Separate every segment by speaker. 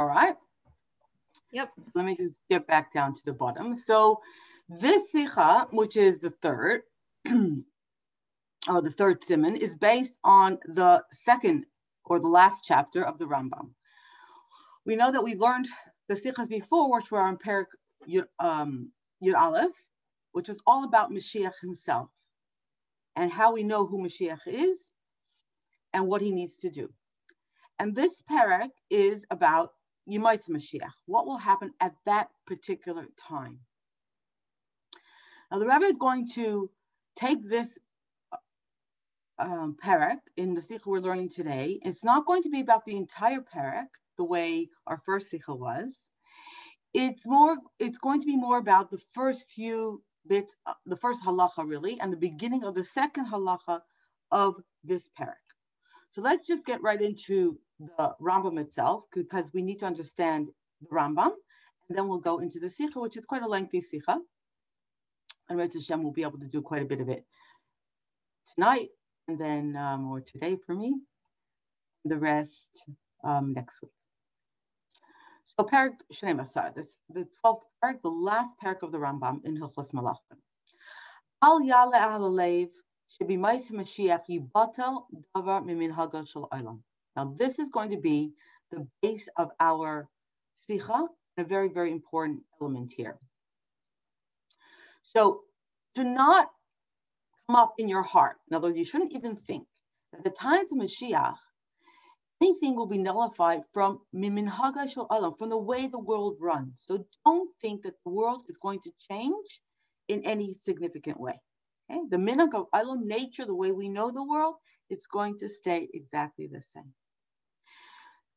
Speaker 1: All right.
Speaker 2: Yep.
Speaker 1: Let me just get back down to the bottom. So this sikha, which is the third, or the third simon, is based on the second or the last chapter of the Rambam. We know that we've learned the sikhas before, which were on Perik Yud, um, Yud Aleph, which was all about Mashiach himself and how we know who Mashiach is and what he needs to do. And this parak is about Yemais Mashiach, what will happen at that particular time. Now, the Rebbe is going to take this um, parak in the sikha we're learning today. It's not going to be about the entire parak the way our first sikha was. It's more. It's going to be more about the first few bits, uh, the first halacha really, and the beginning of the second halacha of this parak. So let's just get right into the Rambam itself because we need to understand the Rambam, and then we'll go into the Sikha, which is quite a lengthy Sikha. And Rez Hashem will be able to do quite a bit of it tonight, and then um, or today for me, the rest um, next week. So Parak Shnei Masar, this the twelfth parak, the last parak of the Rambam in Hilchos Malachim. Al Yale Alalev now, this is going to be the base of our sicha, a very, very important element here. So, do not come up in your heart. In other words, you shouldn't even think that the times of Mashiach, anything will be nullified from from the way the world runs. So don't think that the world is going to change in any significant way. Okay? The minhag of Olam nature, the way we know the world, it's going to stay exactly the same.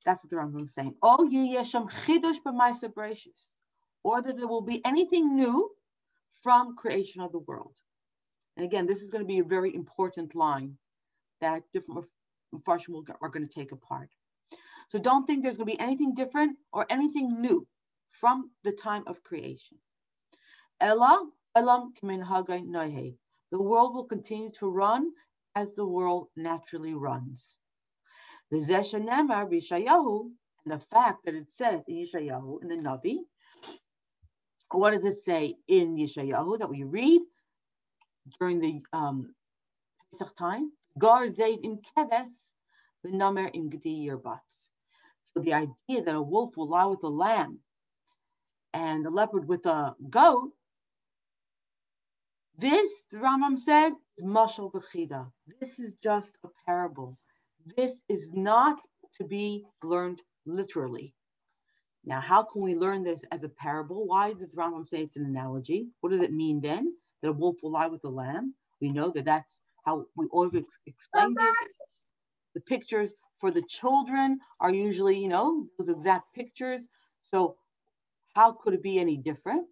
Speaker 1: That's what the Rambam is saying. Oh, yesham chidush b'ma'aser or that there will be anything new from creation of the world. And again, this is going to be a very important line that different Farshim are going to take apart. So don't think there's going to be anything different or anything new from the time of creation. Ella, elam. The world will continue to run as the world naturally runs. The Yeshayahu, and the fact that it says in Yeshayahu, in the Navi, what does it say in Yeshayahu that we read during the um, Pesach time? Gar Zayd im Keves, the Namer im Gdi Yerbats. So the idea that a wolf will lie with a lamb and a leopard with a goat this, the Rambam says, is mashal v'chida. This is just a parable. This is not to be learned literally. Now, how can we learn this as a parable? Why does Rambam say it's an analogy? What does it mean then? That a wolf will lie with a lamb? We know that that's how we always explain it. The pictures for the children are usually, you know, those exact pictures. So, how could it be any different?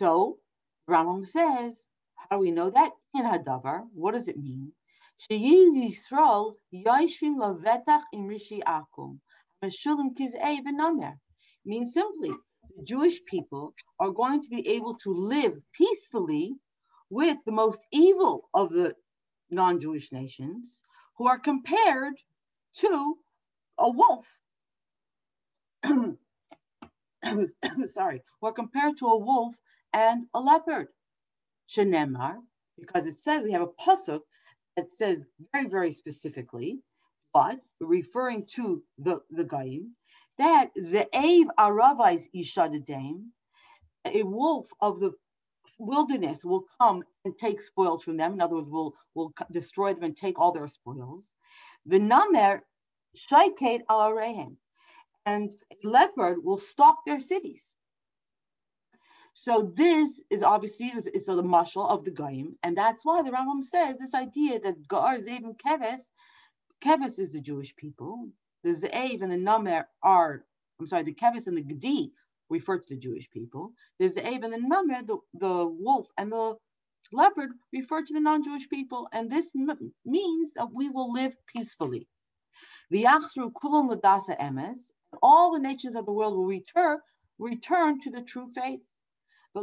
Speaker 1: So Rambam says, do we know that? In Hadavar, what does it mean? Lavetach. Means simply, the Jewish people are going to be able to live peacefully with the most evil of the non-Jewish nations, who are compared to a wolf. Sorry, who are compared to a wolf and a leopard. Shenemar, because it says we have a pasuk that says very, very specifically, but referring to the, the Gaim, that the Ave Aravais Ishadadim, a wolf of the wilderness will come and take spoils from them. In other words, will will destroy them and take all their spoils. The Namer Shaiket al and a leopard will stalk their cities. So this is obviously is, is the mushal of the goyim, and that's why the Rambam says this idea that Gar Zevim Keves, Keves is the Jewish people. The Ze'ev and the Namer are, I'm sorry, the Keves and the Gedi refer to the Jewish people. There's the Ze'ev and the Namer, the, the wolf and the leopard refer to the non-Jewish people, and this m- means that we will live peacefully. All the nations of the world will return return to the true faith. They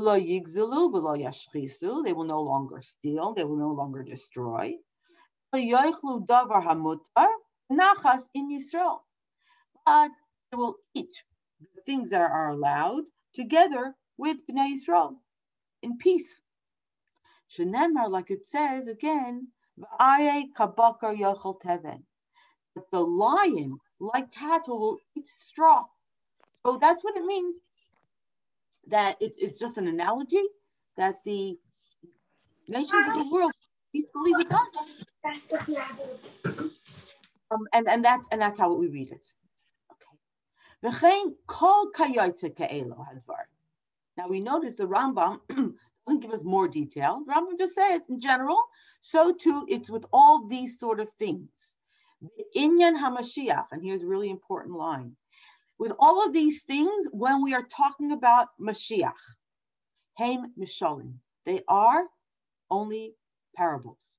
Speaker 1: will no longer steal. They will no longer destroy. In. But they will eat the things that are allowed together with Bnei Yisrael in peace. Like it says again. That the lion, like cattle, will eat straw. So that's what it means. That it's it's just an analogy that the nations of the world peacefully with us. Um, and, and that and that's how we read it. Okay. Now we notice the Rambam doesn't give us more detail. The Rambam just says in general, so too it's with all these sort of things. Inyan Hamashiach, and here's a really important line. With all of these things, when we are talking about Mashiach, Haim Mishalim, they are only parables.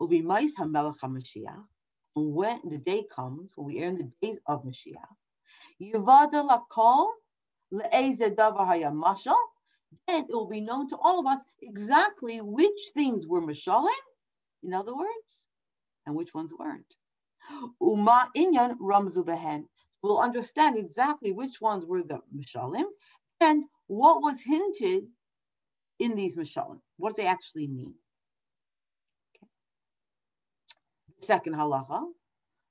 Speaker 1: Uvimais HaMelech HaMashiach, when the day comes, when we are in the days of Mashiach, Yivada Lakol Hayamashal, then it will be known to all of us exactly which things were Mashalim, in other words, and which ones weren't. Uma Inyan Ramzu Behen. We'll understand exactly which ones were the Mashalim and what was hinted in these Mashalim, what they actually mean. Okay. Second halacha,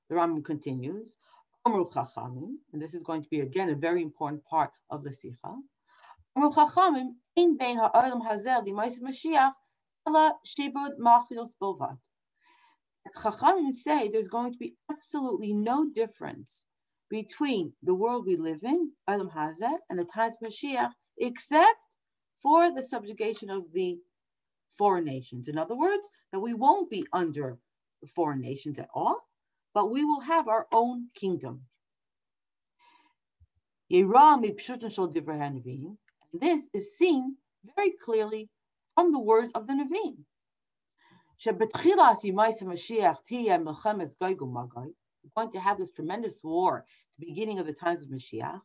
Speaker 1: the Rambam continues, Amru Chachamim, and this is going to be again a very important part of the Sikha. Amru Chachamim, in bein ha'olam hazer l'mayis Mashiach, ela shibud machils bilvad. Chachamim say there's going to be absolutely no difference between the world we live in, Olam Hazeh, and the times of Mashiach, except for the subjugation of the foreign nations. In other words, that we won't be under the foreign nations at all, but we will have our own kingdom. And this is seen very clearly from the words of the Nevi'im. Going to have this tremendous war, the beginning of the times of Mashiach.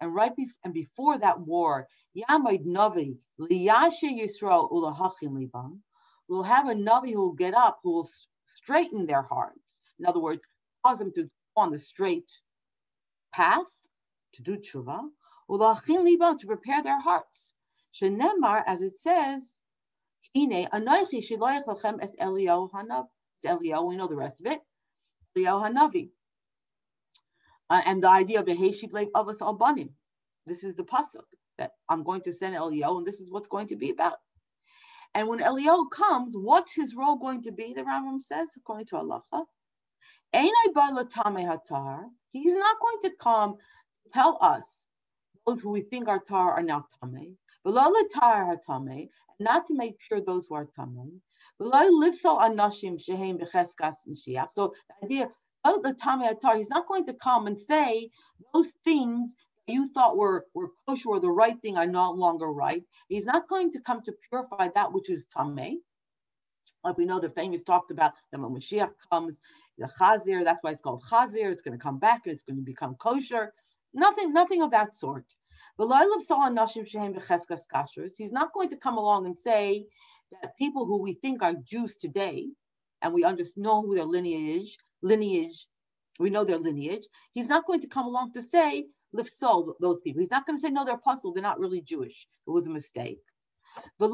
Speaker 1: And right and before that war, Yamid Navi, Liyashe Yisrael Ulahachin Libam, we'll have a Navi who will get up, who will straighten their hearts. In other words, cause them to go on the straight path to do tshuva, to prepare their hearts. As it says, Es. Eliyahu, we know the rest of it. Eliyahu Hanavi. Uh, and the idea of the Heshiv Lev Avos Albanim. This is the pasuk that I'm going to send Eliyahu, and this is what's going to be about. And when Eliyahu comes, what's his role going to be? The Rambam says, according to Allah, He's not going to come tell us those who we think are tar are now tame, not to make pure those who are tame. So the idea of the Tami Atar, he's not going to come and say those things you thought were, were kosher or the right thing are no longer right. He's not going to come to purify that which is Tameh. Like we know the famous talked about that when Mashiach comes, the Chazir, that's why it's called Chazir, it's going to come back and it's going to become kosher. Nothing, nothing of that sort. He's not going to come along and say that people who we think are Jews today, and we understand know who their lineage, lineage, we know their lineage, he's not going to come along to say, lift soul those people. He's not going to say, no, they're apostle, they're not really Jewish. It was a mistake. And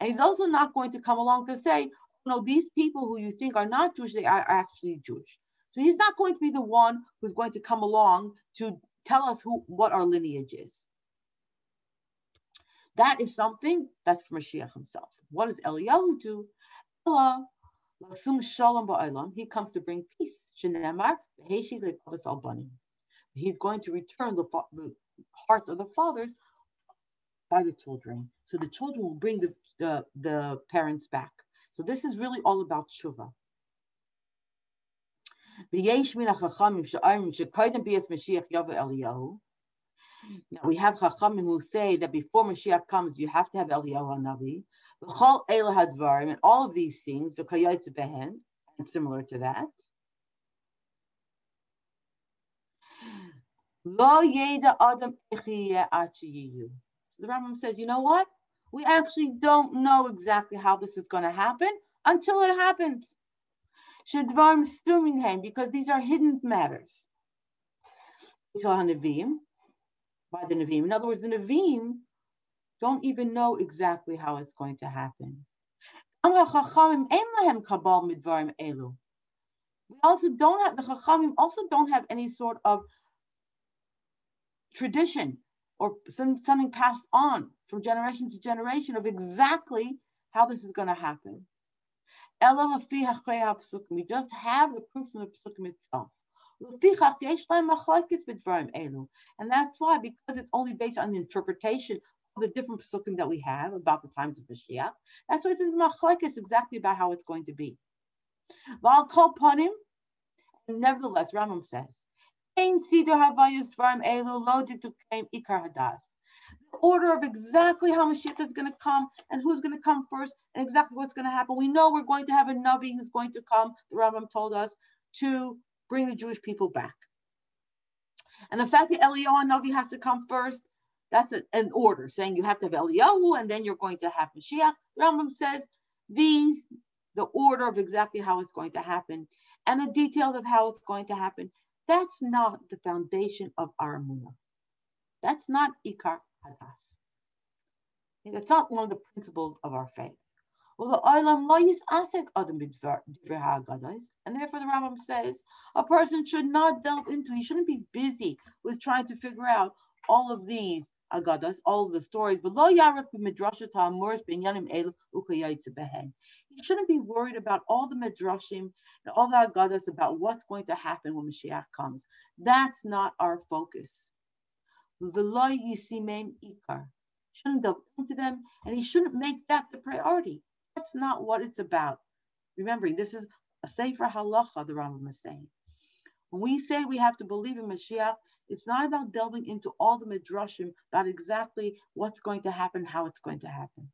Speaker 1: he's also not going to come along to say, oh, no, these people who you think are not Jewish, they are actually Jewish. So he's not going to be the one who's going to come along to tell us who what our lineage is. That is something that's for Mashiach himself. What does Eliyahu do? He comes to bring peace. He's going to return the, the hearts of the fathers by the children. So the children will bring the, the, the parents back. So this is really all about tshuva. Now we have Chachamim who say that before Mashiach comes, you have to have Eliyahu Hanavi. And all of these things, the Kayatz Behen, similar to that. Lo Yeda Adam So the Rambam says, you know what? We actually don't know exactly how this is going to happen until it happens. Shedvarm stuminhem, because these are hidden matters. Nevi'im, by the. In other words, the Nevi'im don't even know exactly how it's going to happen. We also don't have the Chachamim also don't have any sort of tradition or something passed on from generation to generation of exactly how this is going to happen. We just have the proof from the Pesukim itself. And that's why, because it's only based on the interpretation of the different Pesukim that we have about the times of Mashiach, that's why it's in the Machlekes exactly about how it's going to be. Nevertheless, Rambam says, the order of exactly how Mashiach is going to come and who's going to come first and exactly what's going to happen. We know we're going to have a Navi who's going to come, the Rambam told us, to bring the Jewish people back. And the fact that Eliyahu Navi has to come first, that's a, an order saying you have to have Eliyahu and then you're going to have Mashiach. Rambam says these, the order of exactly how it's going to happen and the details of how it's going to happen, that's not the foundation of our Munah. That's not Ikar Hadas. That's not one of the principles of our faith. And therefore the Rambam says a person should not delve into, he shouldn't be busy with trying to figure out all of these agadas, all of the stories. He shouldn't be worried about all the midrashim and all the agadas about what's going to happen when Mashiach comes. That's not our focus shouldn't delve into them, and he shouldn't make that the priority. That's not what it's about. Remembering, this is a Sefer Halacha, the Rambam is saying. When we say we have to believe in Mashiach, it's not about delving into all the midrashim about exactly what's going to happen, how it's going to happen.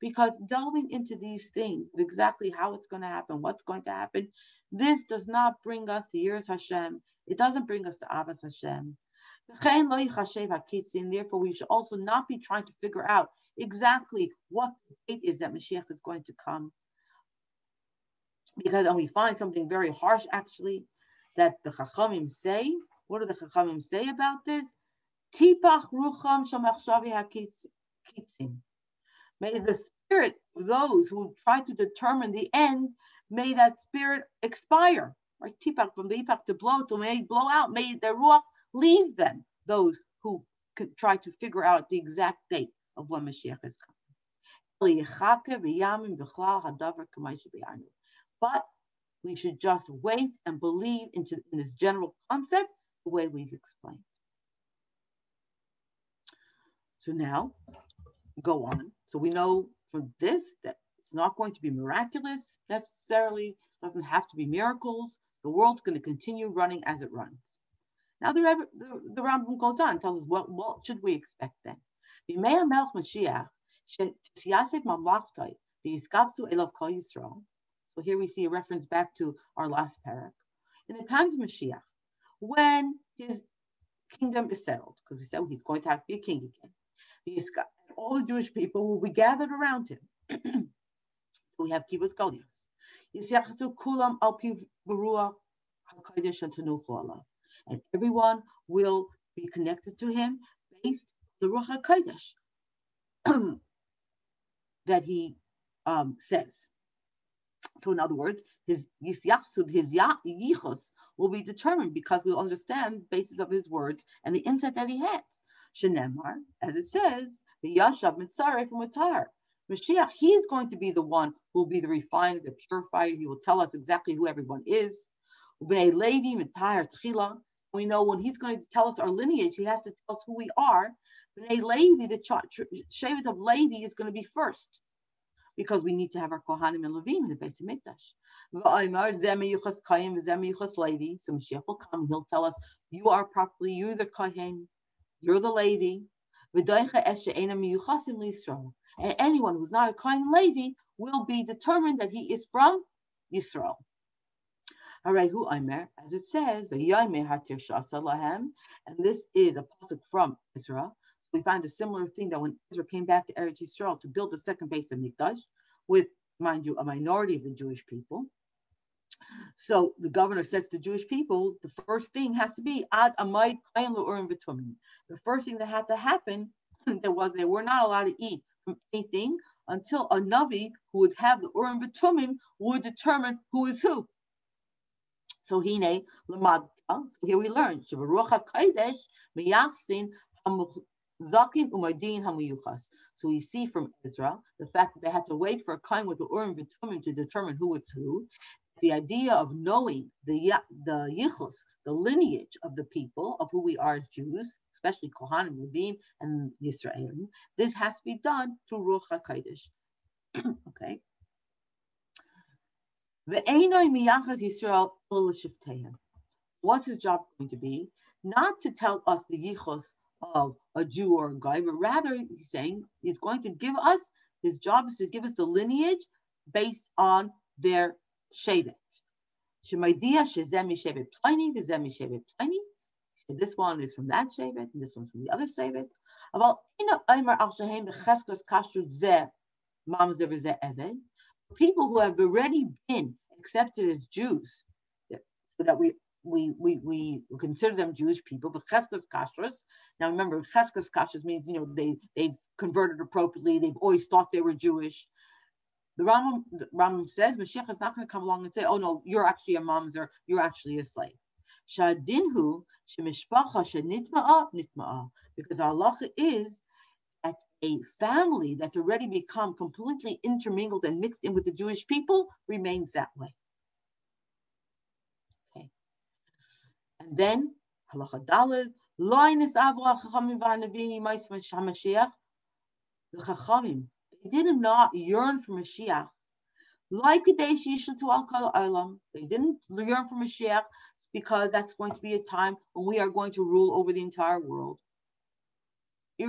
Speaker 1: Because delving into these things, exactly how it's going to happen, what's going to happen, this does not bring us to Yiras Hashem. It doesn't bring us to Avas Hashem. Therefore, we should also not be trying to figure out exactly what date is that Mashiach is going to come. Because and we find something very harsh actually that the Chachamim say. What do the Chachamim say about this? Tipach May the spirit of those who try to determine the end, may that spirit expire. Right? Tipak from the ipak to blow to may blow out, may the ruach leave them, those who could try to figure out the exact date of when Mashiach is coming. But we should just wait and believe into in this general concept the way we've explained. So now, go on. So we know from this that it's not going to be miraculous necessarily, doesn't have to be miracles. The world's going to continue running as it runs. Now the, the, the Rambam goes on, tells us what, what should we expect then? So here we see a reference back to our last parak. In the times of Mashiach, when his kingdom is settled, because we said he's going to have to be a king again, all the Jewish people will be gathered around him. so we have kibbutz galuyos. And everyone will be connected to him based on the Ruach HaKodesh that he um, says. So, in other words, his yisyachsud, his yichus, will be determined because we'll understand the basis of his words and the insight that he has. Shenemar, as it says, the Yashav Mitzaref from Matar. Mashiach, he's going to be the one who will be the refiner, the purifier. He will tell us exactly who everyone is. Levi, Tchila. We know when he's going to tell us our lineage, he has to tell us who we are. Bnei Levi, the Shevet of Levi, is going to be first because we need to have our Kohanim and Levim in the base of Mikdash. So Mashiach will come, he'll tell us, you are properly, you're the Kohen, you're the Levi. And anyone who's not a Kohen Levi will be determined that he is from Yisrael. As it says, and this is a pasuk from Ezra. We find a similar thing that when Ezra came back to Eretz Yisrael to build the second base of Mikdash, with, mind you, a minority of the Jewish people. So the governor said to the Jewish people, the first thing has to be ad The first thing that had to happen there was they were not allowed to eat from anything until a navi who would have the urim v'tumim would determine who is who. So hine lamad. Ah, so here we learn shabaruch hakodesh miyachsin zakin umadin hamuyuchas. So we see from Ezra the fact that they had to wait for a kind with the urim v'tumim to determine who is who. The idea of knowing the the yichus, the lineage of the people of who we are as Jews, especially Kohanim, Levim, and Yisraelim, this has to be done through Ruach HaKodesh. okay. What's his job going to be? Not to tell us the yichus of a Jew or a guy, but rather he's saying he's going to give us, his job is to give us the lineage based on their shevet. This one is from that shevet, and this one's from the other shevet. People who have already been accepted as Jews, so that we we we we consider them Jewish people, but cheskas kashrus. Now remember, cheskas kashrus means you know they they've converted appropriately. They've always thought they were Jewish. The Rambam, the Rambam says Mashiach is not going to come along and say, "Oh no, you're actually a mamzer. You're actually a slave." Shadinhu shemishpacha shenitma'a nitma'a, because our Allah is a family that's already become completely intermingled and mixed in with the Jewish people remains that way. Okay. And then, halacha dalid, loinis avra chachamim v'hanavim yimayis Mashiach, the chachamim, they did not yearn for Mashiach. Like the day to al They didn't yearn for Mashiach because that's going to be a time when we are going to rule over the entire world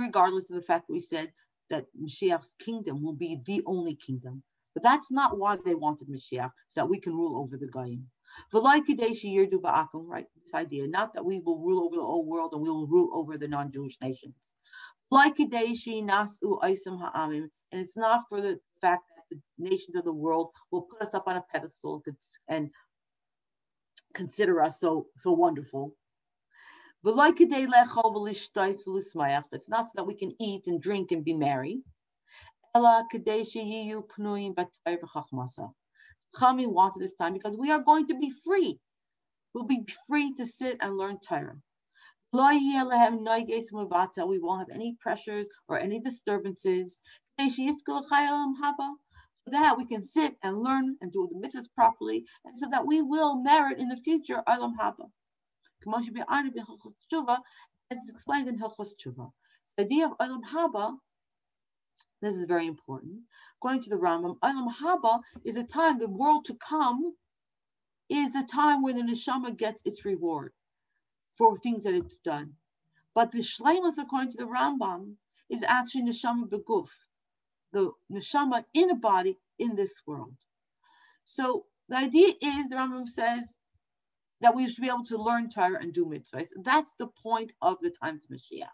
Speaker 1: regardless of the fact that we said that Mashiach's kingdom will be the only kingdom. But that's not why they wanted Mashiach, so that we can rule over the Goyim. Right? This idea, not that we will rule over the whole world and we will rule over the nations. Nasu Aysim Ha'amim, and it's not for the fact that the nations of the world will put us up on a pedestal and consider us so so wonderful. It's not so that we can eat and drink and be merry. Chami wanted this time because we are going to be free. We'll be free to sit and learn Torah. We won't have any pressures or any disturbances. So that we can sit and learn and do the mitzvahs properly, and so that we will merit in the future Olam Haba as it's explained in Hilchos Tshuva. The idea of Olam Haba, this is very important. According to the Rambam, Olam Haba is a time, the world to come is the time where the neshama gets its reward for things that it's done. But the shleimus, according to the Rambam, is actually neshama beguf, the neshama in a body in this world. So the idea is, the Rambam says, that we should be able to learn Torah and do mitzvahs. That's the point of the times Mashiach.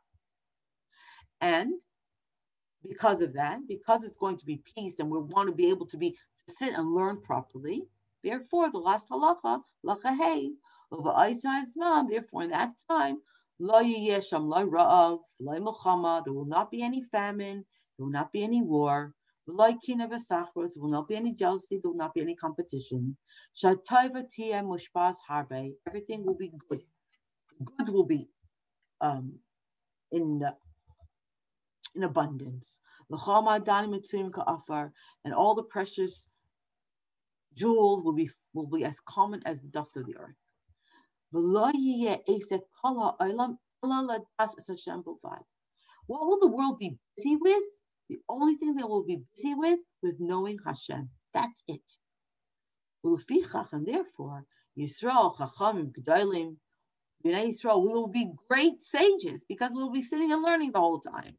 Speaker 1: And because of that, because it's going to be peace and we want to be able to be to sit and learn properly, therefore the last halacha, lacha hey, therefore in that time, there will not be any famine, there will not be any war, like will not be any jealousy, there will not be any competition. Everything will be good. Goods will be um, in in abundance. And all the precious jewels will be will be as common as the dust of the earth. What will the world be busy with? The only thing they will be busy with, with knowing Hashem. That's it. And therefore, Yisrael, Chachamim, Gedolim, Bnei Yisrael, we will be great sages because we'll be sitting and learning the whole time.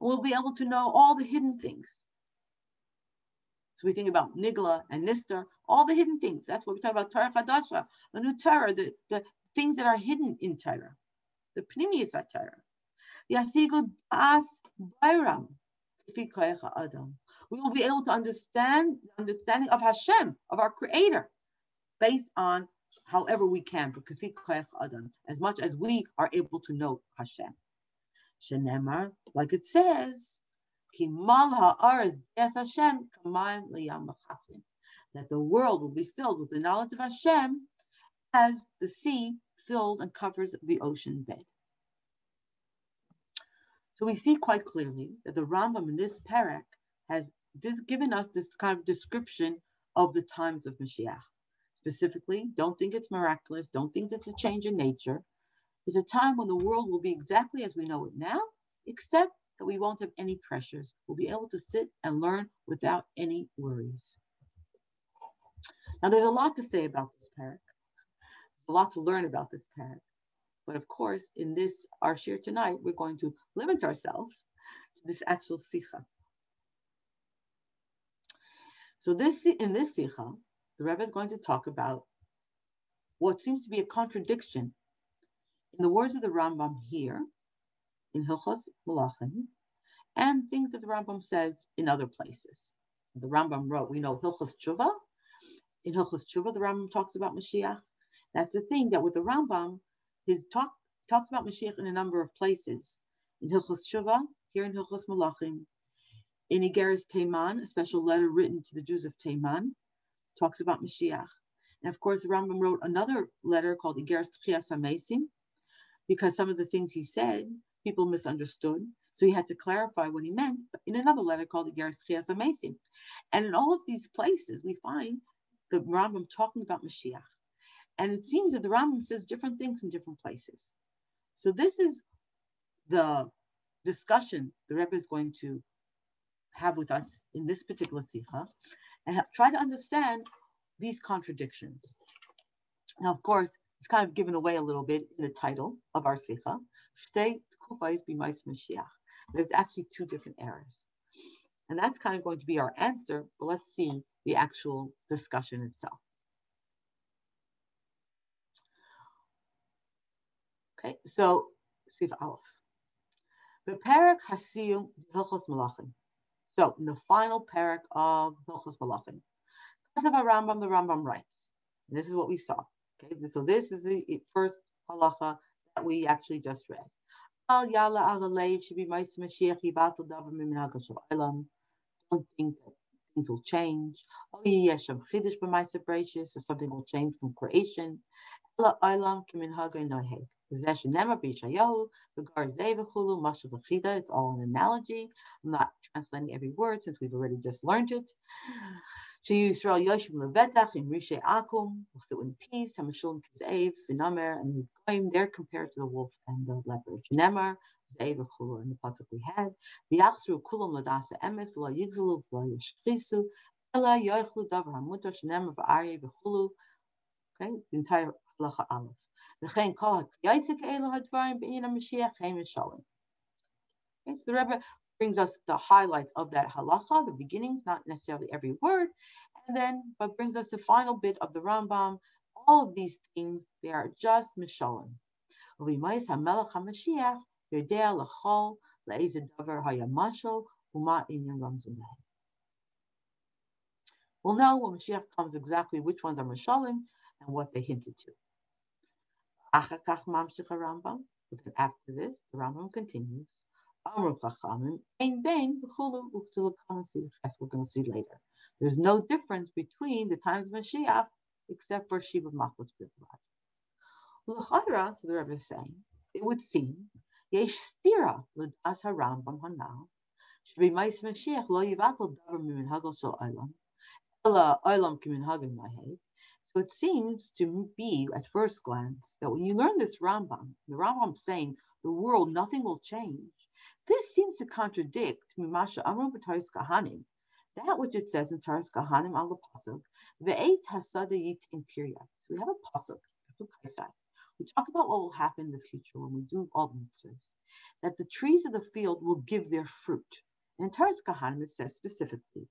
Speaker 1: We'll be able to know all the hidden things. So we think about Nigla and Nistar, all the hidden things. That's what we talk about Torah Chadasha, the new Torah, the, the things that are hidden in Torah, the Pnimius Torah. Bairam. We will be able to understand the understanding of Hashem, of our Creator, based on however we can, as much as we are able to know Hashem. Like it says, that the world will be filled with the knowledge of Hashem as the sea fills and covers the ocean bed. So we see quite clearly that the Rambam in this parak has given us this kind of description of the times of Mashiach. Specifically, don't think it's miraculous, don't think it's a change in nature. It's a time when the world will be exactly as we know it now, except that we won't have any pressures. We'll be able to sit and learn without any worries. Now, there's a lot to say about this parak. There's a lot to learn about this parak. But of course, in this, our share tonight, we're going to limit ourselves to this actual sikha. So this in this sikha, the Rebbe is going to talk about what seems to be a contradiction in the words of the Rambam here in Hilchos Malachim and things that the Rambam says in other places. The Rambam wrote, we know Hilchos Tshuva. In Hilchos Tshuva, the Rambam talks about Mashiach. That's the thing that with the Rambam, his talk talks about Mashiach in a number of places. In Hilchos Tshuva, here in Hilchos Malachim, in Igeris Teiman, a special letter written to the Jews of Teiman, talks about Mashiach. And of course, Rambam wrote another letter called Igeris Tchias HaMesim, because some of the things he said people misunderstood. So he had to clarify what he meant in another letter called the Geras Tchias HaMesim. And in all of these places, we find the Rambam talking about Mashiach. And it seems that the Rambam says different things in different places. So this is the discussion the Rebbe is going to have with us in this particular sikha and try to understand these contradictions. Now, of course, it's kind of given away a little bit in the title of our sikha. There's actually two different eras. And that's kind of going to be our answer, but let's see the actual discussion itself. Okay, so Siv Aleph. The parak Hasiyum Hilchos Malachim. So in the final parak of Hilchos Malachim, of Rambam, the Rambam writes, this is what we saw. Okay, so this is the first halacha that we actually just read. Al yala al should be Mashiach yibatel davar miminhagos shel olam. Don't think that things will change. Oh yes, shem chidush b'ma'aser breishis, or something will change from creation. Ela olam kiminhagos noheg. Possession never be shayahu, v'gar zevechulu, mashav v'chida. It's all an analogy. I'm not translating every word since we've already just learned it. Yisrael Yoshim Levetach in Rishe Akum will sit in peace. Hamashul Kizev Vinamer and Goyim. They're compared to the wolf and the leopard. Nemar Zev Chulu in the pasuk we had. V'yachzru Kulam Ladasa Emes V'la Yigzulu V'la Yishchisu Ela Yoichlu Davar Hamutar Shenemar V'Arye V'Chulu. Okay, the entire halacha aleph. V'chein kol ha'yaitzik elu hadvarim be'ina Mashiach heim Shalom. Okay, so the Rebbe brings us the highlights of that halacha, the beginnings, not necessarily every word, and then but brings us the final bit of the Rambam. All of these things, they are just mishalim. We'll know when Mashiach comes exactly which ones are mishalim and what they hinted to. After this, the Rambam continues. We're going to see later. There's no difference between the times of Mashiach except for Machlis Bilvad. L'chadra, so the Rebbe is saying, it would seem, Yesh Stira, L'das HaRambam Hanal, should be Mais Mashiach lo yivatel davar mimin hagel shel olam, ela olam kimin hagel mahed. So it seems to be, at first glance, that when you learn this Rambam, the Rambam saying the world, nothing will change, this seems to contradict Mimasha Amru B'Toras Kohanim, that which it says in Toras Kohanim al Pasuk, Ve'et Hasada Yitin Period. So we have a Pasuk, we talk about what will happen in the future when we do all mitzvahs, that the trees of the field will give their fruit. And in Toras Kohanim it says specifically,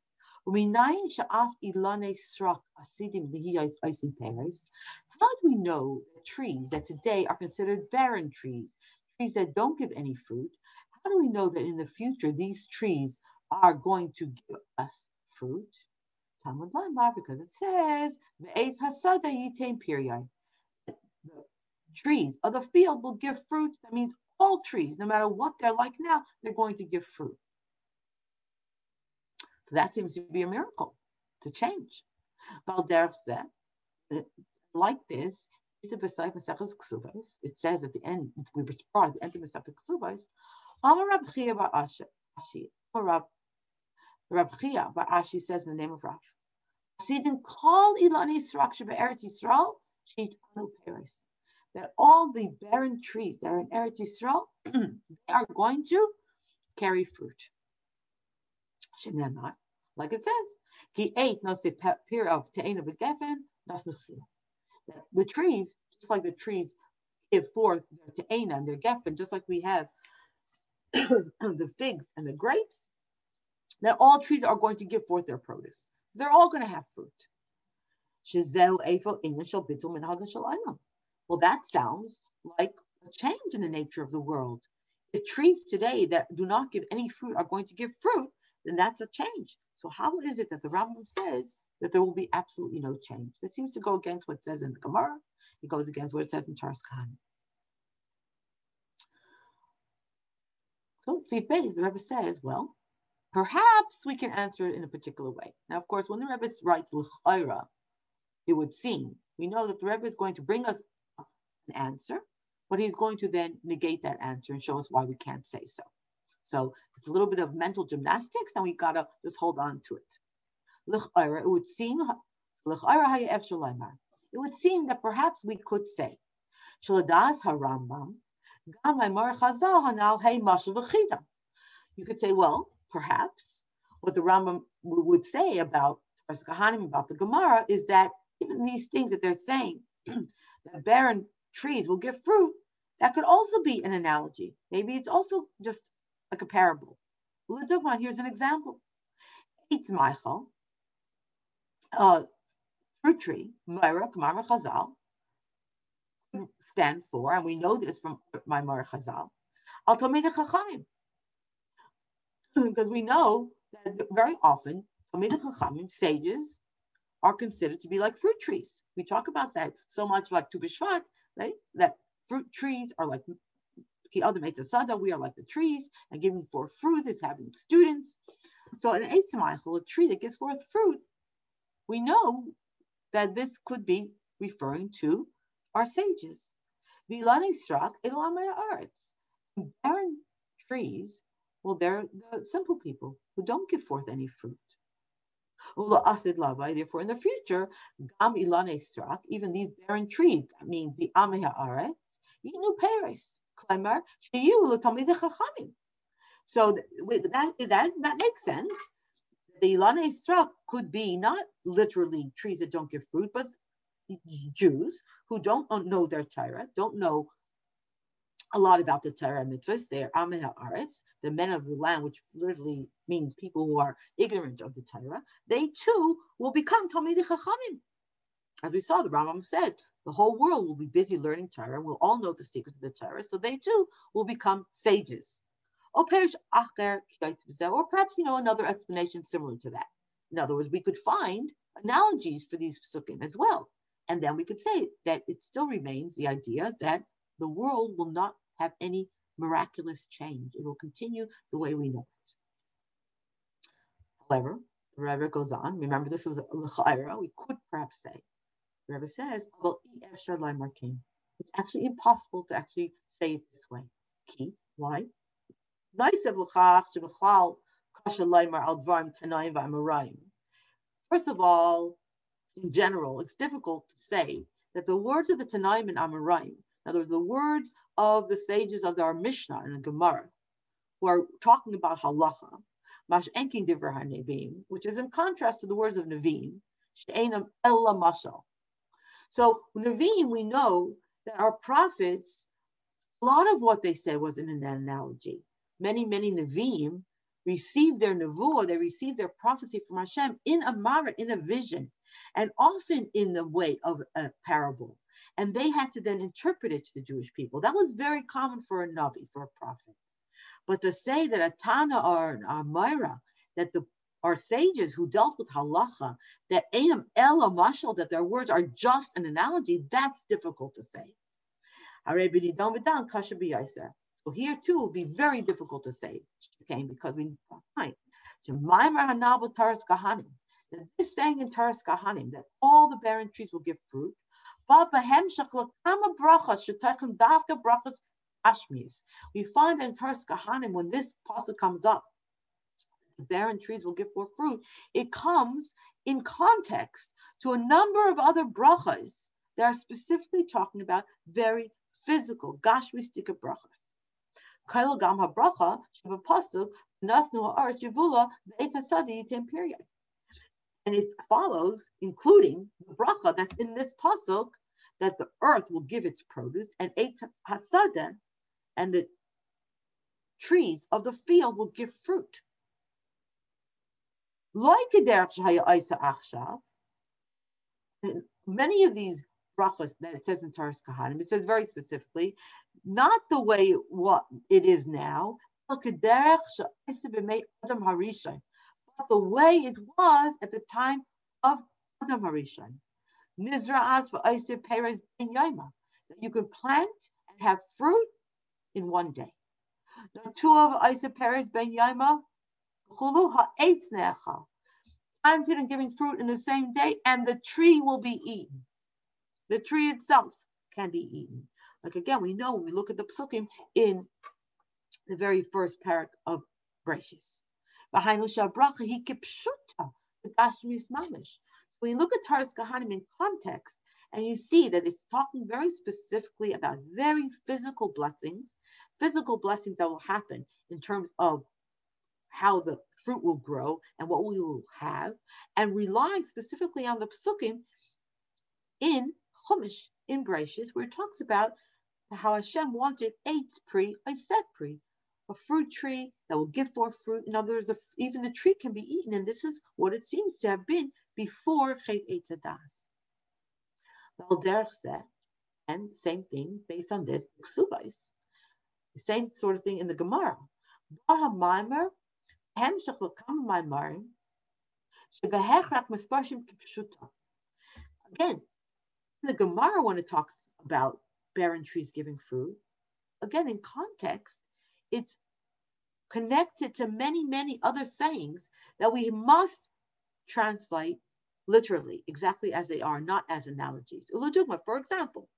Speaker 1: How do we know that trees that today are considered barren trees, trees that don't give any fruit, how do we know that in the future these trees are going to give us fruit? Talmud Lamar, because it says, The trees of the field will give fruit. That means all trees, no matter what they're like now, they're going to give fruit. So that seems to be a miracle to change. Uh, like this, it says at the end, we were brought at the end of Masechet Ksubos, Rab Chia Bar Ashi, Rab Chia Bar Ashi says in the name of Rav, call Ilani Sraksha Be'eret Yisrael, Sheet Anu Peres. That all the barren trees that are in Eretz Yisrael, they are going to carry fruit. Shenemar, like it says, He ate no se pir of te'ena v'gefen, nas The trees, just like the trees give forth their te'ena and their gefen, just like we have the figs and the grapes, that all trees are going to give forth their produce. So they're all going to have fruit. Well, that sounds like a change in the nature of the world. If trees today that do not give any fruit are going to give fruit, then that's a change. So how is it that the Rambam says that there will be absolutely no change? That seems to go against what it says in the Gemara. It goes against what it says in Kohanim. So see, base, the Rebbe says, well, perhaps we can answer it in a particular way. Now, of course, when the Rebbe writes l'chayra, it would seem we know that the Rebbe is going to bring us an answer, but he's going to then negate that answer and show us why we can't say so. So it's a little bit of mental gymnastics, and we gotta just hold on to it. It would seem it would seem that perhaps we could say, you could say, well, perhaps what the Rambam would say about about the Gemara, is that even these things that they're saying, that barren trees will give fruit, that could also be an analogy. Maybe it's also just like a parable. L'dugman, here's an example. It's Michael, uh, fruit tree, Myra, Kamara Chazal, stand for, and we know this from my Mar Chazal, Al Chachamim. Because we know that very often, Talmid Chachamim, sages, are considered to be like fruit trees. We talk about that so much like Tu B'Shvat, right? That fruit trees are like we are like the trees, and giving forth fruit is having students. So an Eitzmaichel, a tree that gives forth fruit, we know that this could be referring to our sages. Vilani srak ilamaya arts. Barren trees, well, they're the simple people who don't give forth any fruit. Therefore, in the future, even these barren trees, that means the Ameh Haaretz, Yinu Peres, Klemar, So that, that, that makes sense. The Ilane Strak could be not literally trees that don't give fruit, but Jews who don't know their Torah, don't know a lot about the Torah mitzvahs. They're Ameh Haaretz, the men of the land, which literally means people who are ignorant of the Torah. They too will become Talmidei Chachamim. As we saw, the Rambam said, the whole world will be busy learning Torah and we'll all know the secrets of the Torah, so they too will become sages. Or perhaps, you know, another explanation similar to that. In other words, we could find analogies for these psukim as well. And then we could say that it still remains the idea that the world will not have any miraculous change. It will continue the way we know it. However, the Rebbe goes on. Remember, this was a. We could perhaps say, Rebbe says, it's actually impossible to actually say it this way. Key, why? First of all, in general, it's difficult to say that the words of the Tanaim and Amoraim in other words, the words of the sages of our Mishnah and Gemara, who are talking about halacha, which is in contrast to the words of Navim, she'enam ella. So Navim, we know that our prophets, a lot of what they said was in an analogy. Many, many Navim received their nevuah, they received their prophecy from Hashem in a mara, in a vision, and often in the way of a parable. And they had to then interpret it to the Jewish people. That was very common for a Navi, for a prophet. But to say that a Tana or a Myra, that the our sages who dealt with halacha, that ainam ela mashal, that their words are just an analogy, that's difficult to say. So here too will be very difficult to say, okay, because we find that this saying in Toras Kohanim that all the barren trees will give fruit. We find that in Toras Kohanim, when this pasuk comes up, the barren trees will give forth fruit, it comes in context to a number of other brachas that are specifically talking about very physical, gashmistika brachas. Kail gam habracha pasuk nasnu period. And it follows, including the bracha that's in this pasuk, that the earth will give its produce, and eitz hasada, and the trees of the field will give fruit. Like many of these brachas that it says in Toras Kohanim, it says very specifically, not the way what it is now, but the way it was at the time of Adam Harishon. Nizra'as for Isir Perez in Yaima, that you can plant and have fruit in one day. The two of Isa Perez Ben Yaima, planted and giving fruit in the same day, and the tree will be eaten. The tree itself can be eaten. Like again, we know when we look at the psukim in the very first parak of Brachis. So when you look at Toras Kohanim in context, and you see that it's talking very specifically about very physical blessings, physical blessings that will happen in terms of how the fruit will grow and what we will have, and relying specifically on the psukim in Chumash, in Brachis, where it talks about how Hashem wanted eight pre, I said pre, a fruit tree that will give forth fruit. In other words, even the tree can be eaten, and this is what it seems to have been before Chet Eitzadas. And same thing based on this. The same sort of thing in the Gemara. Again, the Gemara, when it talks about barren trees giving fruit, again, in context, it's connected to many, many other sayings that we must translate literally, exactly as they are, not as analogies. Uludugma, for example,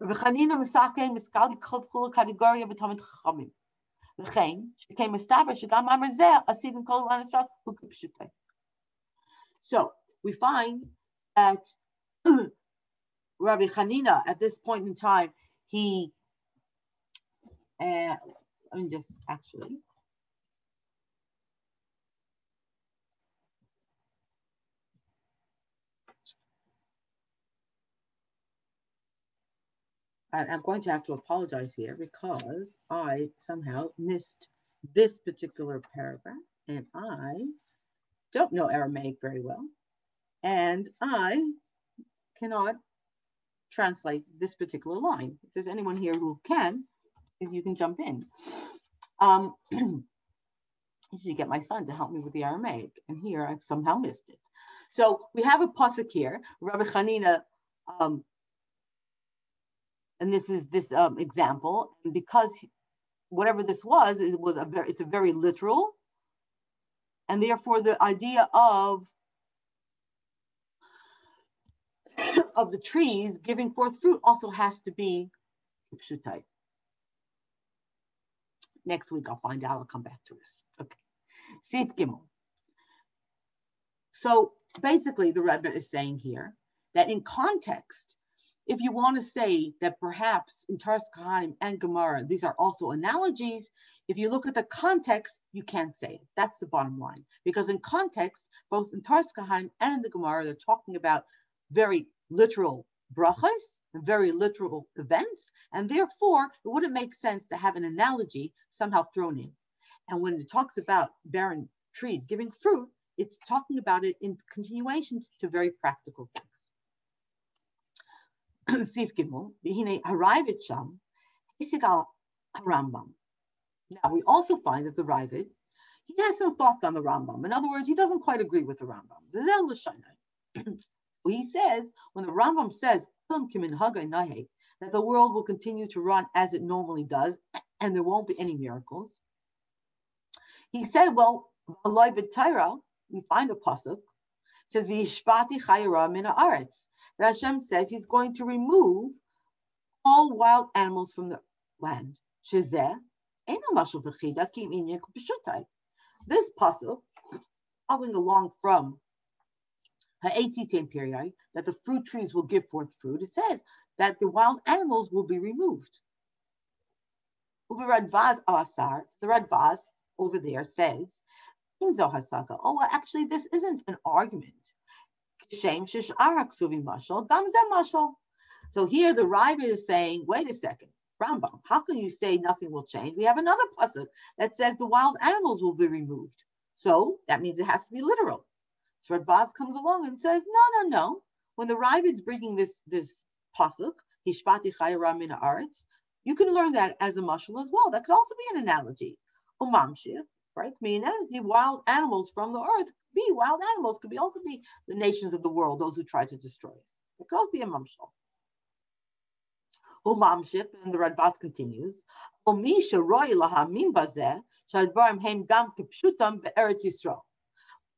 Speaker 1: Rabbi Chanina Misake Miskali. So we find that Rabbi Hanina, at this point in time, he, uh, I mean, just actually, I'm going to have to apologize here because I somehow missed this particular paragraph and I don't know Aramaic very well. And I cannot translate this particular line. If there's anyone here who can, is you can jump in. Um, usually get my son to help me with the Aramaic, and here I've somehow missed it. So we have a pasuk here, Rabbi Hanina, um, and this is this um, example, and because whatever this was, it was a very, it's a very literal, and therefore the idea of of the trees giving forth fruit also has to be. Next week I'll find out. I'll come back to this. Okay. Gimel. So basically, the Rebbe is saying here that in context, if you want to say that perhaps in Toras Kohanim and Gemara, these are also analogies, if you look at the context, you can't say it. That's the bottom line. Because in context, both in Toras Kohanim and in the Gemara, they're talking about very literal brachas, very literal events, and therefore it wouldn't make sense to have an analogy somehow thrown in. And when it talks about barren trees giving fruit, it's talking about it in continuation to very practical things. Sif Gimel, arrive at Sham, Rambam. Now we also find that the Raavad, he has some thoughts on the Rambam. In other words, he doesn't quite agree with the Rambam. so he says, when the Rambam says that the world will continue to run as it normally does, and there won't be any miracles. He said, well, we find a pasuk says v'ishpati chayra min haaretz. That Hashem says He's going to remove all wild animals from the land. This pasuk, following along from Ha'etzitim period, that the fruit trees will give forth fruit, it says that the wild animals will be removed. The Radbaz over there says Oh, well, actually, this isn't an argument. So here the Riva is saying, wait a second, Rambam, how can you say nothing will change? We have another pasuk that says the wild animals will be removed. So that means it has to be literal. So Radbaz comes along and says, no, no, no. When the Riva is bringing this this pasuk, Hishpati Chayra Min you can learn that as a mushal as well. That could also be an analogy. Umamshir, right? The wild animals from the earth be wild animals, could be also be the nations of the world, those who try to destroy us. It could also be a mamshal. Umamship, and the Radbaz continues.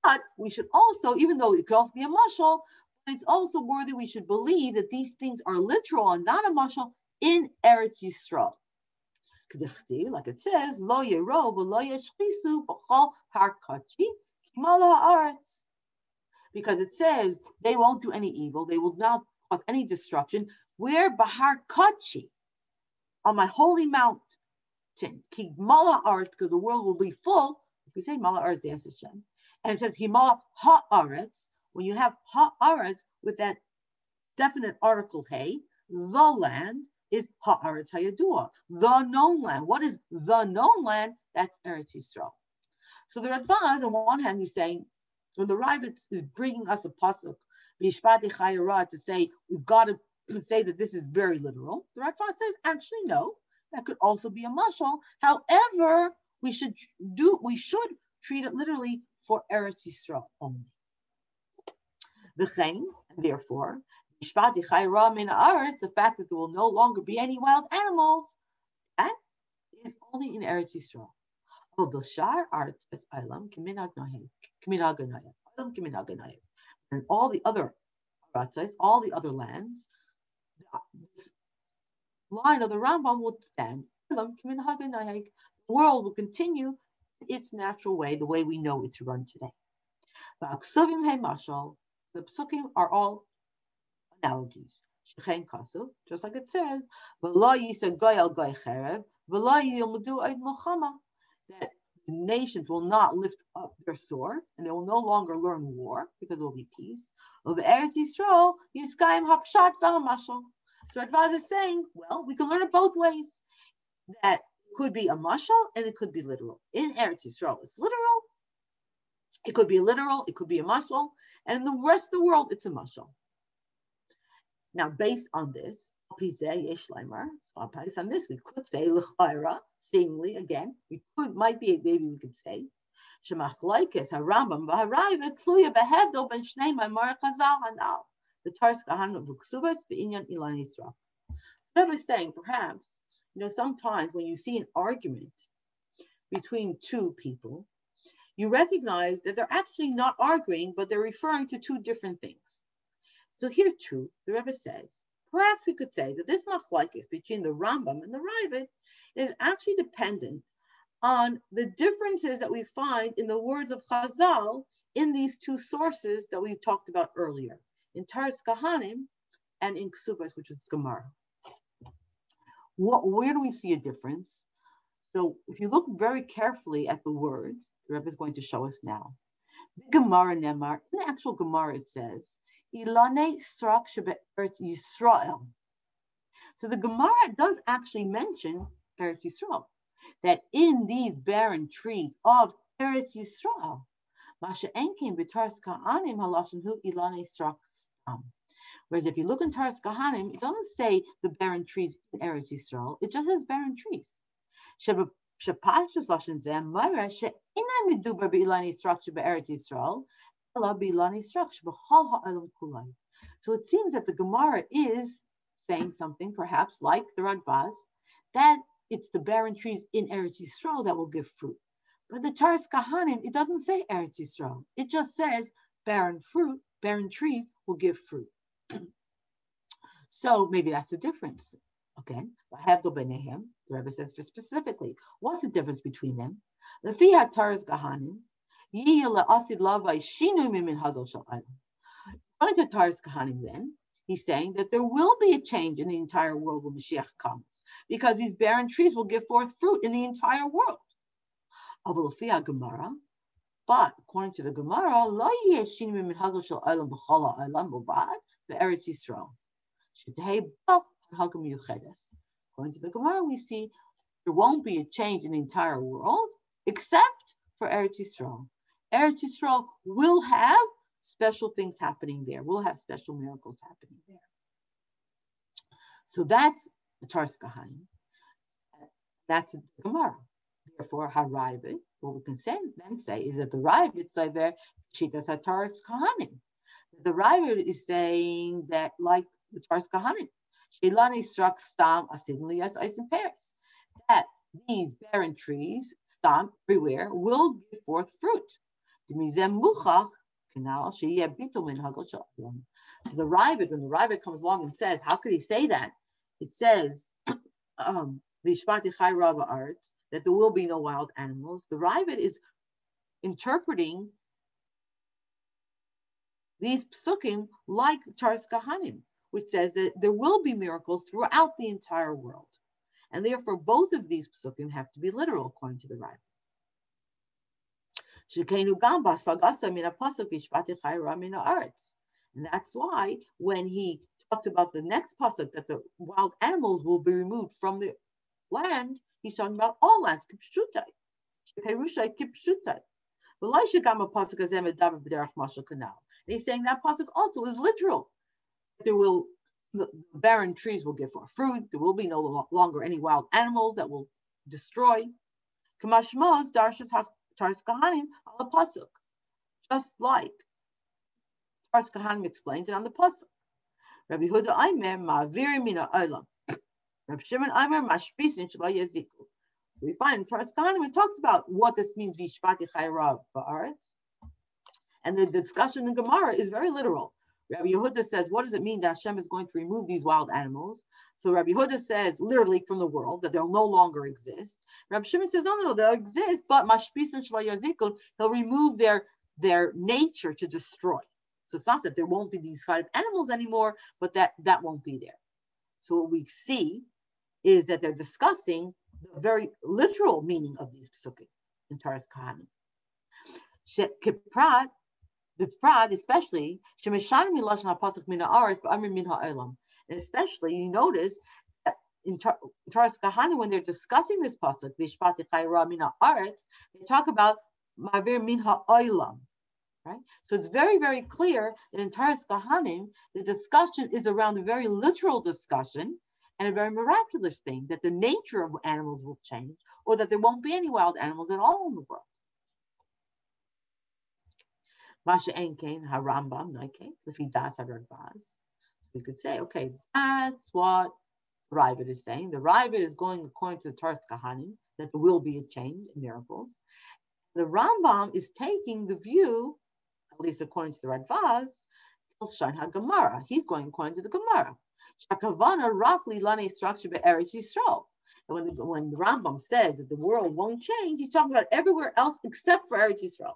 Speaker 1: But we should also, even though it could also be a mashal, it's also worthy we should believe that these things are literal and not a mashal in Eretz Yisrael like it says, lo yero v'lo yeshchisu b'chol harkachi kimala haaretz. Because it says they won't do any evil, they will not cause any destruction. Where bahar kachi, on my holy mountain, kimala art, because the world will be full. If we say mala art, there's Hashem, and it says himala haaretz. When you have haaretz with that definite article hey, the land, is Haaretz Hayadua, the known land. What is the known land? That's Eretz Yisrael. So the Radbaz, on one hand, he's saying, when the Rivitz is bringing us a pasuk, to say we've got to say that this is very literal, the Radbaz says, actually, no, that could also be a mashal. However, we should do, we should treat it literally for Eretz Yisrael only. The therefore, the fact that there will no longer be any wild animals, that is only in Eretz Yisrael. And all the other all the other lands, this line of the Rambam will stand. The world will continue its natural way, the way we know it to run today. The psukim are all analogies. Just like it says, that nations will not lift up their sword and they will no longer learn war because there will be peace. Of Eretz Yisrael, Yitzchayim Hapshat V'Hamashal. So Radbaz is saying, well, we can learn it both ways. That could be a mashal and it could be literal. In Eretz Yisrael, it's literal. It could be literal. It could be a mashal, and in the rest of the world, it's a mashal. Now, based on this, so based on this, we could say l'chayra, seemingly again, we could might be maybe we could say shemachloikes harambam v'harayva tluya behevdo ben shnei ma'mar chazal hanal the tars kahan of ksubas beinyan ilan yisrael. What I was saying, perhaps you know sometimes when you see an argument between two people, you recognize that they're actually not arguing, but they're referring to two different things. So here too, the Rebbe says, perhaps we could say that this machlokes between the Rambam and the Raavad is actually dependent on the differences that we find in the words of Chazal in these two sources that we talked about earlier, in Toras Kohanim and in Ksubas, which is Gemara. What, where do we see a difference? So if you look very carefully at the words, the Rebbe is going to show us now. Gemara Nemar, in the actual Gemara it says, Ilone Srak Eretz Yisrael. So the Gemara does actually mention Eretz Yisrael, that in these barren trees of Eretz Yisrael, Masha Enkin b'Toras Kohanim halashin hu Ilone Srak Whereas if you look in Toras Kohanim, it doesn't say the barren trees in Eretz Yisrael, it just says barren trees. Shapashus Lashon Zeh Mara She'ina Miduber Be'ilani Yisrael She'be'Eretz Yisrael so it seems that the Gemara is saying something, perhaps like the Radbaz, that it's the barren trees in Eretz Yisrael that will give fruit. But the Toras Kohanim, it doesn't say Eretz Yisrael. It just says barren fruit, barren trees will give fruit. so maybe that's the difference. Again, hevdo Benehem, the Rebbe says specifically, what's the difference between them? The Fiat Toras Kohanim, According to Toras Kohanim, then, he's saying that there will be a change in the entire world when Mashiach comes, because these barren trees will give forth fruit in the entire world. But according to the Gemara. According to the Gemara, we see there won't be a change in the entire world except for Eretz Yisrael. Eretz Yisrael will have special things happening there. We'll have special miracles happening there. So that's the Toras Kohanim. That's the Gemara. Therefore, Haraiba, what we can say, then say is that the Raavad is like there, Shitas Toras Kohanim. The Raavad is saying that like the Toras Kohanim, Ilani struck stam asigli as ice in Paris. That these barren trees, stam everywhere, will give forth fruit. So the Raavad, when the Raavad comes along and says, how could he say that? It says, um, that there will be no wild animals. The Raavad is interpreting these psukim like Toras Kohanim, which says that there will be miracles throughout the entire world. And therefore, both of these psukim have to be literal, according to the Raavad. And that's why when he talks about the next pasuk that the wild animals will be removed from the land, he's talking about all lands. And he's saying that pasuk also is literal. There will the barren trees will give forth fruit. There will be no longer any wild animals that will destroy. Kamashmos darshas Toras Kohanim the pasuk, just like Toras Kohanim explains it on the pasuk. Rabbi Huda Aimer ma'avir mina olam. Rabbi Shimon Aimer mashpisin shlo yeziku. So we find in Kahanim it talks about what this means vishpati chayrav ba'aretz, and the discussion in Gemara is very literal. Rabbi Yehuda says, what does it mean that Hashem is going to remove these wild animals? So Rabbi Yehuda says, literally from the world, that they'll no longer exist. Rabbi Shimon says, no, no, no, they'll exist, but Mashpis and he'll remove their, their nature to destroy. So it's not that there won't be these kind of animals anymore, but that, that won't be there. So what we see is that they're discussing the very literal meaning of these psukim in Toras Kohanim. Kiprat Bifrad, especially, especially you notice uh, in Taras Kahana, when they're discussing this pasuk, they talk about Mavir Min Ha'olam. Right? So it's very, very clear that in Toras Kohanim, the discussion is around a very literal discussion and a very miraculous thing that the nature of animals will change or that there won't be any wild animals at all in the world. Masha Enkein Harambam Naike, if he das Harambaz. So we could say, okay, that's what Raavad is saying. The Raavad is going according to the Toras Kohanim, that there will be a change in miracles. The Rambam is taking the view, at least according to the Radvaz, Shan HaGemara. He's going according to the Gemara. Shakavana roughly lane structure Eretz Yisrael. When the, when the Rambam says that the world won't change, he's talking about everywhere else except for Eretz Yisrael.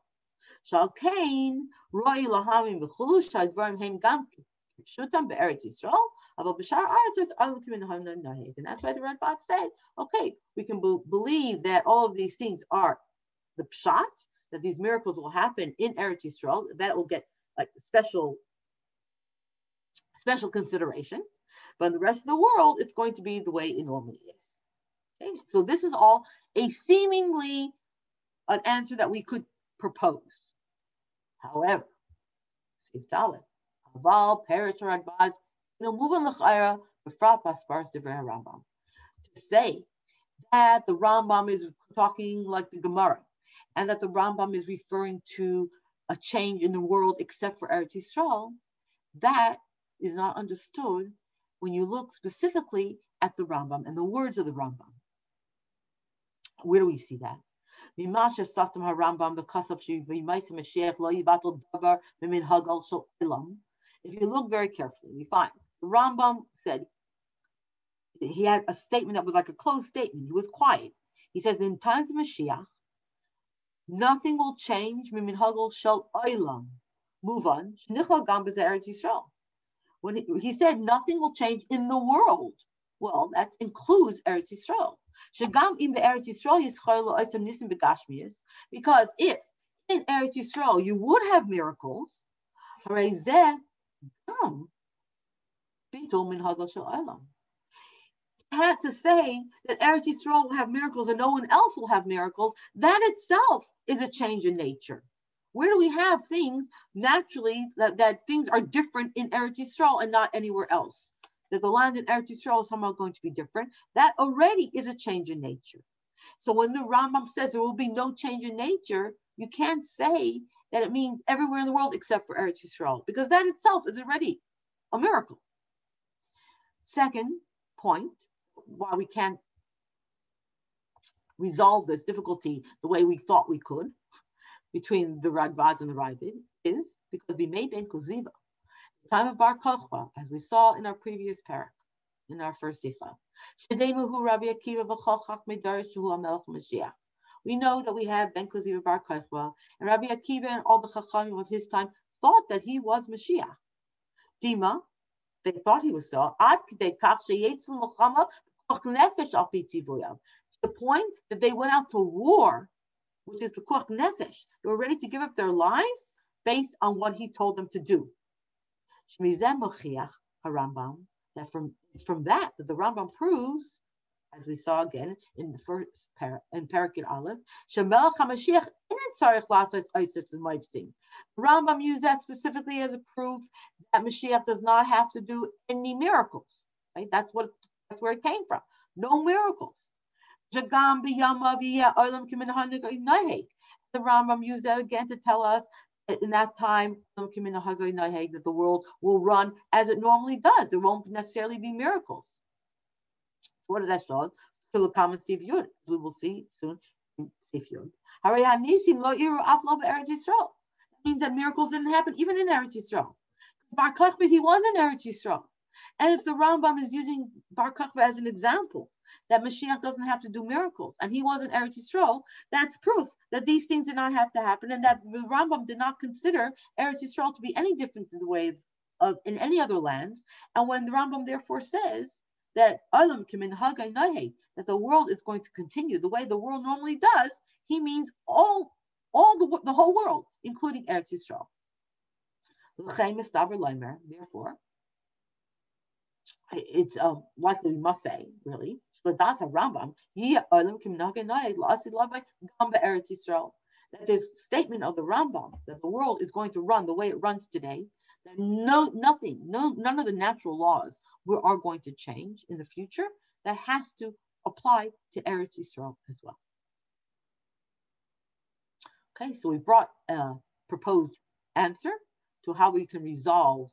Speaker 1: שעל כן רואי להמים וכולו שהדברים הם גם פשוטם בארץ ישראל, אבל בשאר הארץ אז כמנהג נהג. And that's why the Radbaz said, okay, we can believe that all of these things are the pshat, that these miracles will happen in Eretz Yisrael, that will get like special special consideration. But in the rest of the world, it's going to be the way it normally is. Okay? So this is all a seemingly an answer that we could propose. However, Sif Dalit, Aval, Peretz, or Adbaz, Muvan L'chaira, Befrat Baspars Devrei Rambam. To say that the Rambam is talking like the Gemara, and that the Rambam is referring to a change in the world except for Eretz Yisrael, that is not understood when you look specifically at the Rambam and the words of the Rambam. Where do we see that? If you look very carefully, we find the Rambam said he had a statement that was like a closed statement. He was quiet. He says, in times of Mashiach, nothing will change. Mimin Hagel shall oilam. Move on. When he, he said nothing will change in the world, well, that includes Eretz Yisrael. Shagam Eretz Yisrael nisim because if in Eretz Yisrael you would have miracles, had to say that Eretz Yisrael will have miracles and no one else will have miracles, that itself is a change in nature. Where do we have things naturally that, that things are different in Eretz Yisrael and not anywhere else? That the land in Eretz Yisrael is somehow going to be different. That already is a change in nature. So when the Rambam says there will be no change in nature, you can't say that it means everywhere in the world except for Eretz Yisrael, because that itself is already a miracle. Second point, why we can't resolve this difficulty the way we thought we could between the Radbaz and the Raavad is because we made Ben Kuziba. Time of Bar Kochba, as we saw in our previous parak, in our first Sikha. We know that we have Ben Kuziba Bar Kochba, and Rabbi Akiva and all the Chachamim of his time thought that he was Mashiach. Dima, they thought he was so. To the point that they went out to war, which is nefesh, they were ready to give up their lives based on what he told them to do. Harambam, that from from that, the Rambam proves, as we saw again in the first par- in Parakit Aleph, Shemelech HaMashiach in Tzarech Lasas Isif and Leipzig. Rambam used that specifically as a proof that Mashiach does not have to do any miracles. Right? That's what that's where it came from no miracles. The Rambam used that again to tell us in that time that the world will run as it normally does. There won't necessarily be miracles. What does that show? Still a common Sif Yud, we will see soon in Sif Yud. Means that miracles didn't happen even in Eretz Yisrael. Bar Kokhba, he was in Eretz Yisrael. And if the Rambam is using Bar Kokhba as an example, that Mashiach doesn't have to do miracles, and he wasn't Eretz Yisrael, that's proof that these things did not have to happen, and that the Rambam did not consider Eretz Yisrael to be any different than the way of, in any other lands. And when the Rambam therefore says that Alam Kimin Hagai that the world is going to continue the way the world normally does, he means all all the, the whole world, including Eretz Yisrael. Therefore, it's uh, likely we must say, really, that's a Rambam. That this statement of the Rambam that the world is going to run the way it runs today, that no nothing, no none of the natural laws are going to change in the future. That has to apply to Eretz Yisrael as well. Okay, so we brought a proposed answer to how we can resolve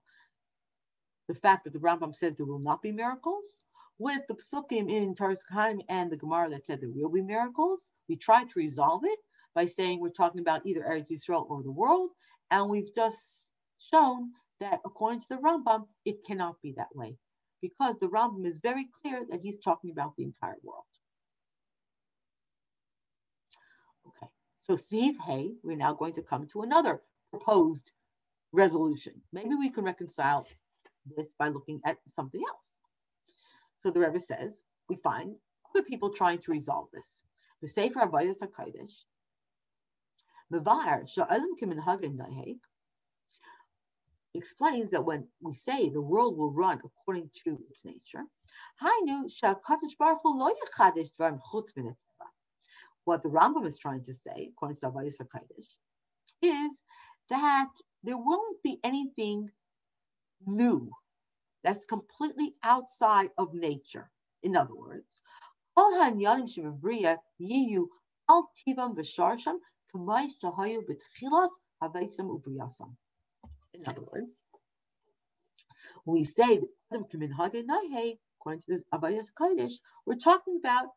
Speaker 1: the fact that the Rambam says there will not be miracles, with the psukim in Toras Kohanim and the Gemara that said there will be miracles. We tried to resolve it by saying we're talking about either Eretz Yisrael or the world, and we've just shown that according to the Rambam, it cannot be that way because the Rambam is very clear that he's talking about the entire world. Okay, so Steve Hay, we're now going to come to another proposed resolution. Maybe we can reconcile this by looking at something else. So the Rebbe says, we find other people trying to resolve this. The Sefer Avodas HaKodesh, Mevar Sha'alim Kimin Hagen Nahek, explains that when we say the world will run according to its nature, what the Rambam is trying to say, according to Avodas HaKodesh, is that there won't be anything new that's completely outside of nature. In other words, in other words, we say according to this Avayas Kodesh, we're talking about,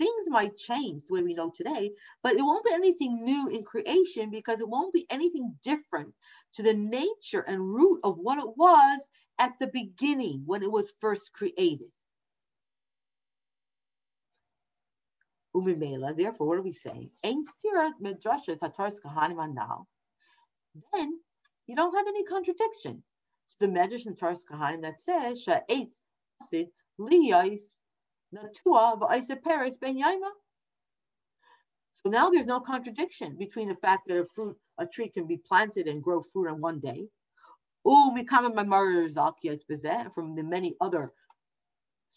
Speaker 1: things might change the way we know today, but it won't be anything new in creation because it won't be anything different to the nature and root of what it was at the beginning when it was first created. Umimela, therefore, what are we saying? Then you don't have any contradiction. It's the Medrash and Toras Kohanim that says Ben Yaima. So now there's no contradiction between the fact that a fruit, a tree can be planted and grow fruit in one day. From the many other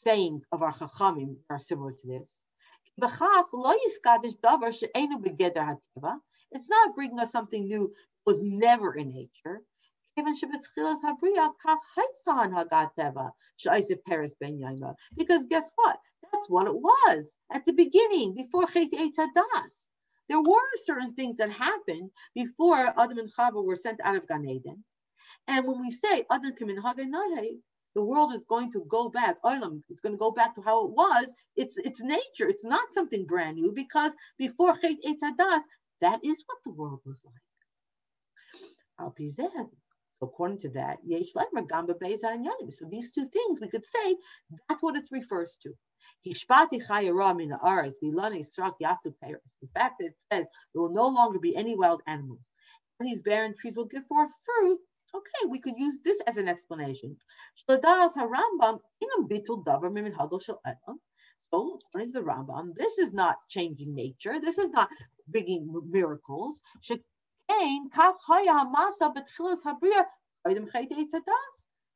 Speaker 1: sayings of our Chachamim are similar to this. It's not bringing us something new was never in nature. Because guess what? That's what it was at the beginning, before Chet Eitzadas. There were certain things that happened before Adam and Chava were sent out of Gan Eden. And when we say Adam Kamin the world is going to go back. It's going to go back to how it was. It's it's nature. It's not something brand new because before Chet Eitzadas, that is what the world was like. i'll So according to that, so these two things we could say that's what it refers to. The fact that it says there will no longer be any wild animals, and these barren trees will give forth fruit. Okay, we could use this as an explanation. So according to the Rambam, this is not changing nature. This is not bringing miracles.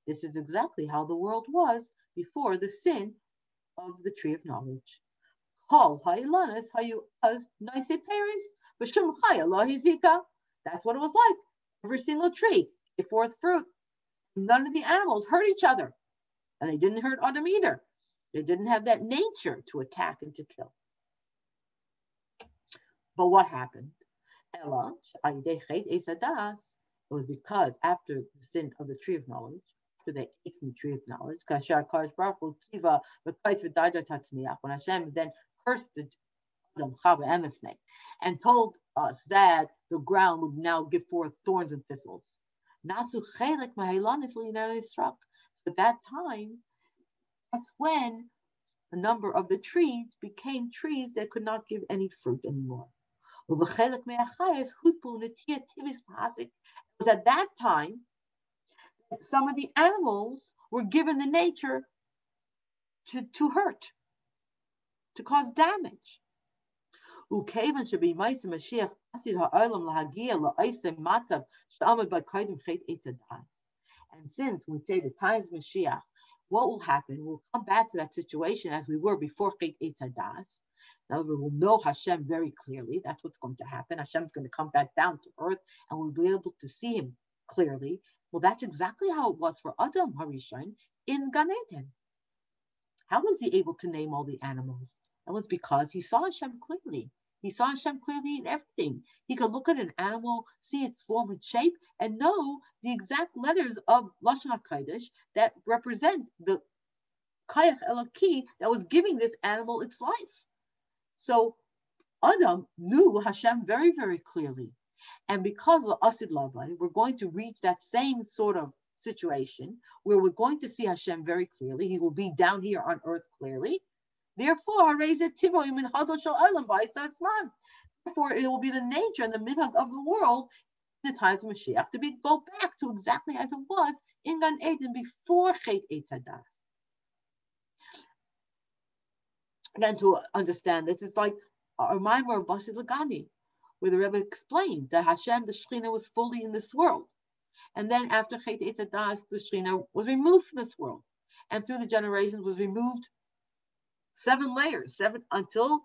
Speaker 1: This is exactly how the world was before the sin of the tree of knowledge. That's what it was like. Every single tree gave forth fruit. None of the animals hurt each other. And they didn't hurt Adam either. They didn't have that nature to attack and to kill. But what happened? Ella, it was because after the sin of the tree of knowledge, after they ate from the tree of knowledge, when Hashem then cursed the and the snake, and told us that the ground would now give forth thorns and thistles. So at that time, that's when a number of the trees became trees that could not give any fruit anymore. It was at that time some of the animals were given the nature to, to hurt, to cause damage. And since we say the times Mashiach, what will happen? We'll come back to that situation as we were before Chet Eitzadas. Now we will know Hashem very clearly. That's what's going to happen. Hashem's going to come back down to earth and we'll be able to see him clearly. Well, that's exactly how it was for Adam Harishon in Gan Eden. How was he able to name all the animals? That was because he saw Hashem clearly. He saw Hashem clearly in everything. He could look at an animal, see its form and shape, and know the exact letters of Lashon HaKodesh that represent the Kayach Eloki that was giving this animal its life. So Adam knew Hashem very, very clearly. And because of Asid Lavai, we're going to reach that same sort of situation where we're going to see Hashem very clearly. He will be down here on earth clearly. Therefore, Therefore, it will be the nature and the minhag of the world in the times of Mashiach to be go back to exactly as it was in Gan Eden before Chet Eitzadas. Again, to understand this, it's like a reminder of Basid Lagani, where the Rebbe explained that Hashem, the Shekhinah, was fully in this world. And then after Chet Etzadas, the Shekhinah was removed from this world. And through the generations was removed seven layers, seven until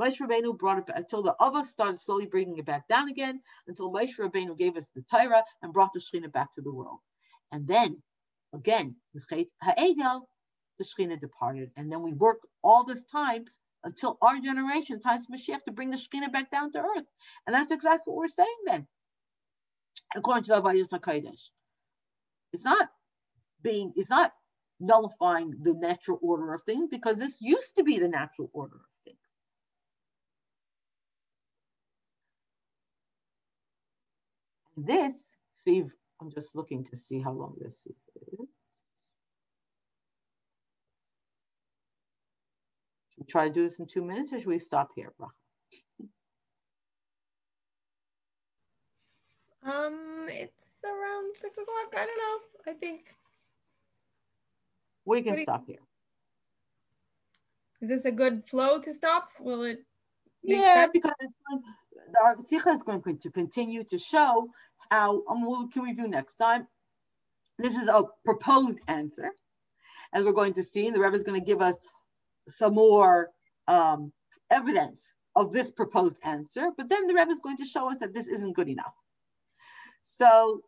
Speaker 1: Moshe Rabbeinu brought it back, until the Ava started slowly bringing it back down again, until Moshe Rabbeinu gave us the Torah and brought the Shekhinah back to the world. And then, again, with Chet Ha'edel, the Shekhinah departed. And then we work all this time until our generation, times Mashiach, to bring the Shekhinah back down to earth. And that's exactly what we're saying then, according to the Avodas HaKodesh. It's not being, it's not nullifying the natural order of things because this used to be the natural order of things. This, see, I'm just looking to see how long this is. Should we try to do this in two minutes or should we stop here,
Speaker 2: Um, it's around six o'clock. I don't know. I think
Speaker 1: we can stop here.
Speaker 2: Is this a good flow to stop? Will it?
Speaker 1: Yeah, sense? because it's going, our sikha is going to continue to show how, um, we can review next time. This is a proposed answer, as we're going to see, and the Rebbe is going to give us some more um, evidence of this proposed answer, but then the Rebbe is going to show us that this isn't good enough. So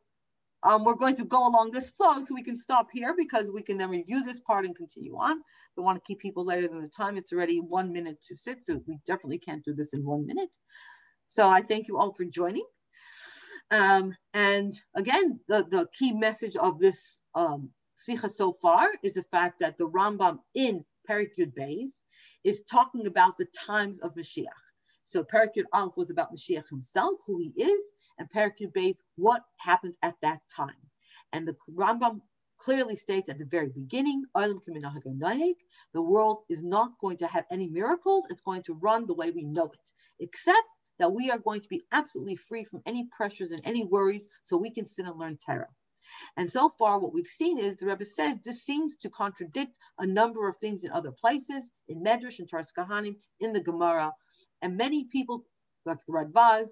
Speaker 1: um, we're going to go along this flow so we can stop here because we can then review this part and continue on. We want to keep people later than the time. It's already one minute to six, so we definitely can't do this in one minute. So I thank you all for joining. Um, and again, the, the key message of this um, Sikha so far is the fact that the Rambam in Perek Yud Beis is talking about the times of Mashiach. So Perek Yud Aleph was about Mashiach himself, who he is, and Perek Yud Beis, what happens at that time. And the Rambam clearly states at the very beginning, the world is not going to have any miracles. It's going to run the way we know it, except that we are going to be absolutely free from any pressures and any worries so we can sit and learn Torah. And so far, what we've seen is the Rebbe says this seems to contradict a number of things in other places, in Medrash and Toras Kohanim, in the Gemara. And many people, like the Radbaz,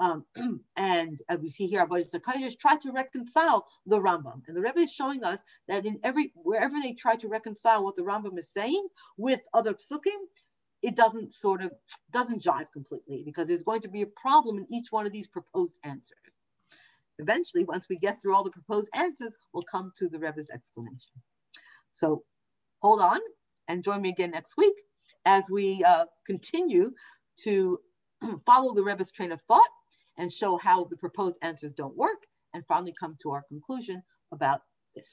Speaker 1: um, and as we see here, Avodah Zakayas try to reconcile the Rambam. And the Rebbe is showing us that in every wherever they try to reconcile what the Rambam is saying with other psukim, it doesn't sort of doesn't jive completely because there's going to be a problem in each one of these proposed answers. Eventually, once we get through all the proposed answers, we'll come to the Rebbe's explanation. So hold on and join me again next week as we uh, continue to follow the Rebbe's train of thought and show how the proposed answers don't work and finally come to our conclusion about this.